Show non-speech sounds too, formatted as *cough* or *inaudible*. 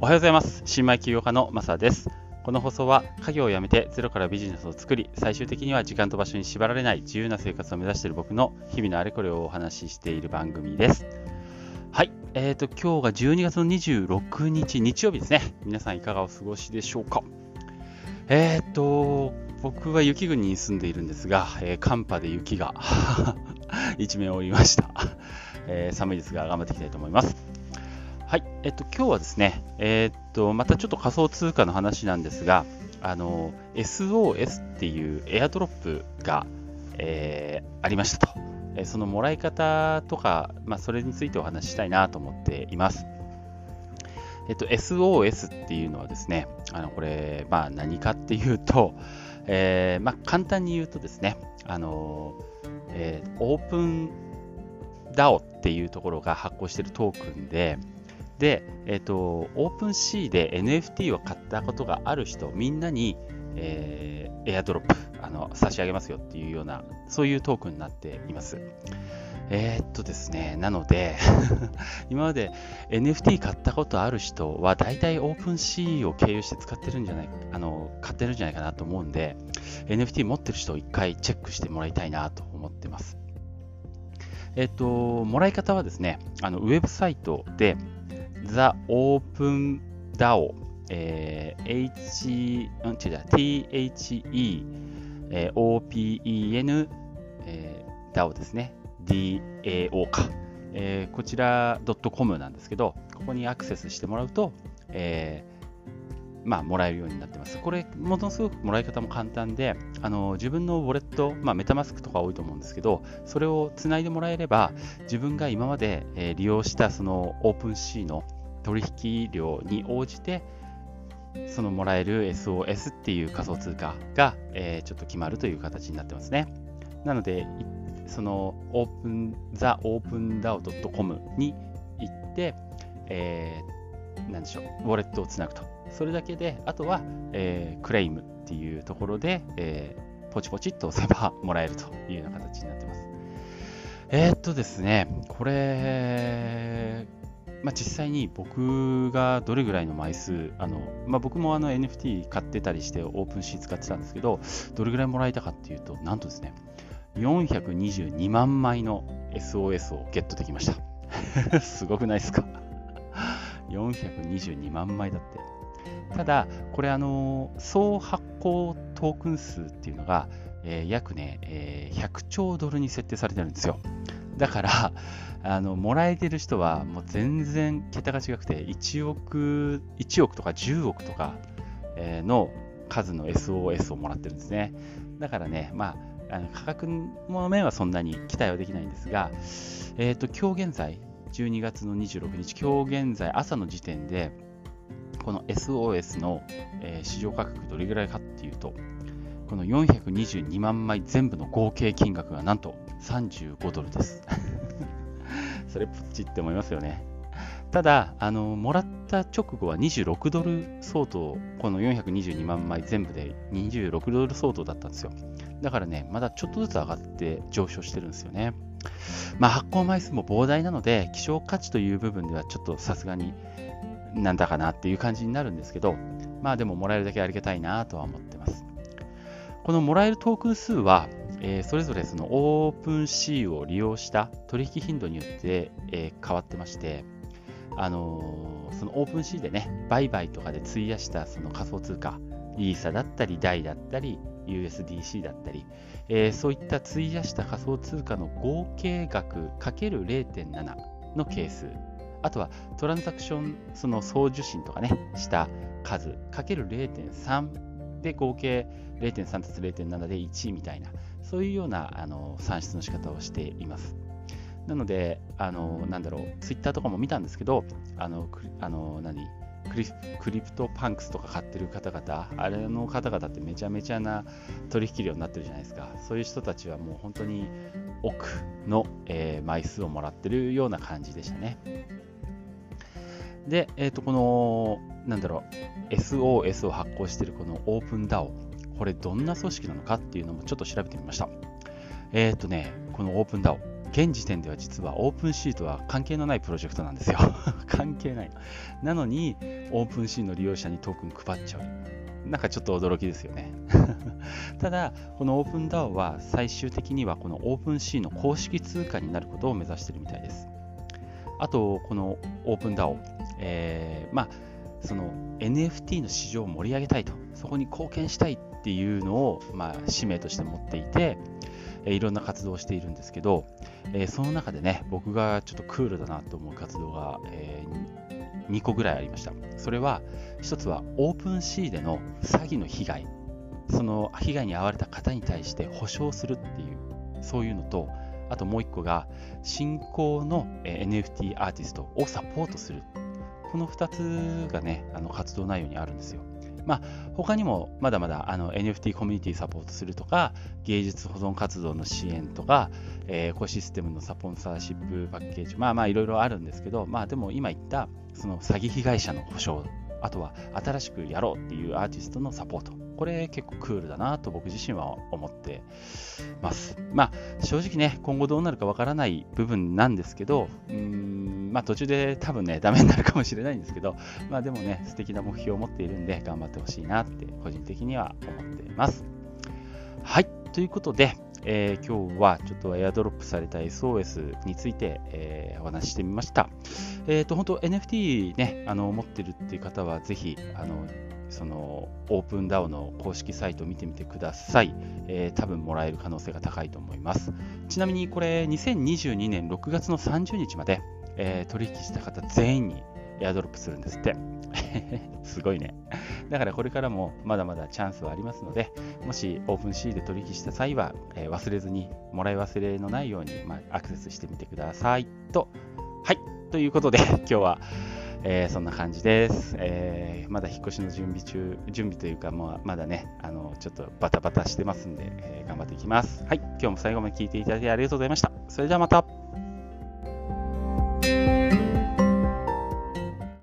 おはようございます。新米起業家のマサです。この放送は家業を辞めてゼロからビジネスを作り、最終的には時間と場所に縛られない自由な生活を目指している僕の日々のあれこれをお話ししている番組です。はい。えっ、ー、と、今日が12月の26日日曜日ですね。皆さんいかがお過ごしでしょうかえっ、ー、と、僕は雪国に住んでいるんですが、えー、寒波で雪が *laughs* 一面を覆いました、えー、寒いですが頑張っていきたいと思います。はい、えっと、今日はですね、えー、っと、またちょっと仮想通貨の話なんですが、あの、SOS っていうエアドロップが、えー、ありましたと。えそのもらい方とか、まあ、それについてお話ししたいなと思っています。えっと、SOS っていうのはですね、あのこれ、まあ、何かっていうと、えー、まあ、簡単に言うとですね、あのえー、オープン DAO っていうところが発行しているトークンで、で、えっ、と、オープン C で NFT を買ったことがある人、みんなに、えー、エアドロップあの差し上げますよっていうような、そういうトークになっています。えー、っとですね、なので *laughs* 今まで NFT 買ったことある人は、大体オープン C を経由して使ってるんじゃない、あの、買ってるんじゃないかなと思うんで、NFT 持ってる人を一回チェックしてもらいたいなと思ってます。えっと、もらい方はですね、あのウェブサイトで、The Open DAO、えー、H、うん、違う、THE、えー、OPEN、えー、DAO ですね。DAO か。えー、こちら .com なんですけど、ここにアクセスしてもらうと、えー、まあ、もらえるようになってます。これ、ものすごくもらい方も簡単で、あの自分のウォレット、まあ、メタマスクとか多いと思うんですけど、それをつないでもらえれば、自分が今まで、えー、利用したそのオープン C の取引量に応じて、そのもらえる SOS っていう仮想通貨が、えー、ちょっと決まるという形になってますね。なので、そのオープン、ザ・オープンダオ .com に行って、えー、なんでしょう、ウォレットをつなぐと。それだけで、あとは、えー、クレイムっていうところで、えー、ポチポチっと押せばもらえるというような形になってます。えー、っとですね、これ、まあ、実際に僕がどれぐらいの枚数、あのまあ、僕もあの NFT 買ってたりしてオープンシー使ってたんですけど、どれぐらいもらえたかっていうと、なんとですね、422万枚の SOS をゲットできました。*laughs* すごくないですか ?422 万枚だって。ただ、これあの、総発行トークン数っていうのが、えー、約ね、えー、100兆ドルに設定されてるんですよ。だから、あのもらえてる人はもう全然桁が違くて1億 ,1 億とか10億とかの数の SOS をもらってるんですね。だからね、まあ、あの価格の面はそんなに期待はできないんですが、えーと、今日現在、12月の26日、今日現在、朝の時点で、この SOS の、えー、市場価格どれぐらいかっていうと、この422万枚全部の合計金額がなんと35ドルです。*laughs* それプッチって思いますよね。ただ、あのもらった直後は26ドル相当、この422万枚全部で26ドル相当だったんですよ。だからね、まだちょっとずつ上がって上昇してるんですよね。まあ、発行枚数も膨大なので、希少価値という部分ではちょっとさすがになんだかなっていう感じになるんですけど、まあでももらえるだけありがたいなとは思ってます。このもらえるトークン数は、えー、それぞれその OpenSea を利用した取引頻度によって、えー、変わってまして、あのー、その OpenSea でね、売買とかで費やしたその仮想通貨、イーサだったり、DAI だったり、USDC だったり、えー、そういった費やした仮想通貨の合計額かける0.7の係数、あとはトランザクション、その送受信とかね、した数かける0.3で合計0.3たす0.7で1みたいな、そういうようなあの算出の仕方をしています。なので、あのなんだろう、ツイッターとかも見たんですけど、あのあの何クリ CryptoPunks とか買ってる方々、あれの方々ってめちゃめちゃな取引量になってるじゃないですか。そういう人たちはもう本当に億の、えー、枚数をもらってるような感じでしたね。で、えっ、ー、と、この、なんだろう、SOS を発行しているこのオープン DAO。これどんな組織なのかっていうのもちょっと調べてみました。えっ、ー、とね、この OpenDAO、現時点では実は OpenSea とは関係のないプロジェクトなんですよ *laughs* 関係ないなのに OpenSea の利用者にトークン配っちゃうなんかちょっと驚きですよね *laughs* ただこのオープン DAO は最終的にはこの OpenSea の公式通貨になることを目指しているみたいですあとこのオープン DAO、えー、まあその NFT の市場を盛り上げたいとそこに貢献したいっていうのを、まあ、使命として持っていて、えいろんな活動をしているんですけど、えその中でね、僕がちょっとクールだなと思う活動が、えー、2個ぐらいありました。それは、1つはオープンシーでの詐欺の被害。その被害に遭われた方に対して保証するっていう、そういうのと、あともう1個が、新興の NFT アーティストをサポートする。この2つがね、あの活動内容にあるんですよ。まあ、他にもまだまだあの NFT コミュニティサポートするとか、芸術保存活動の支援とか、えー、エコシステムのサポンサーシップパッケージ、まあまあいろいろあるんですけど、まあでも今言ったその詐欺被害者の保証、あとは新しくやろうっていうアーティストのサポート、これ結構クールだなと僕自身は思ってます。まあ正直ね、今後どうなるかわからない部分なんですけど、うーんまあ途中で多分ね、ダメになるかもしれないんですけど、まあでもね、素敵な目標を持っているんで、頑張ってほしいなって個人的には思っています。はい、ということで、えー、今日はちょっとエアドロップされた SOS について、えー、お話ししてみました。えっ、ー、と、本当 NFT ね、あの、持ってるっていう方は、ぜひ、あの、そのオープン DAO の公式サイトを見てみてください、えー、多分もらえる可能性が高いと思います。ちなみにこれ2022年6月の30日まで、えー、取引した方全員にエアドロップするんですって。*laughs* すごいね。だからこれからもまだまだチャンスはありますので、もしオープンシーで取引した際は、えー、忘れずに、もらい忘れのないように、まあ、アクセスしてみてくださいと。はい。ということで、今日は、えー、そんな感じです、えー、まだ引っ越しの準備中、準備というか、もうまだね、あのちょっとバタバタしてますんで、え頑張っていきます。はい。今日も最後まで聞いていただきありがとうございました。それではまた。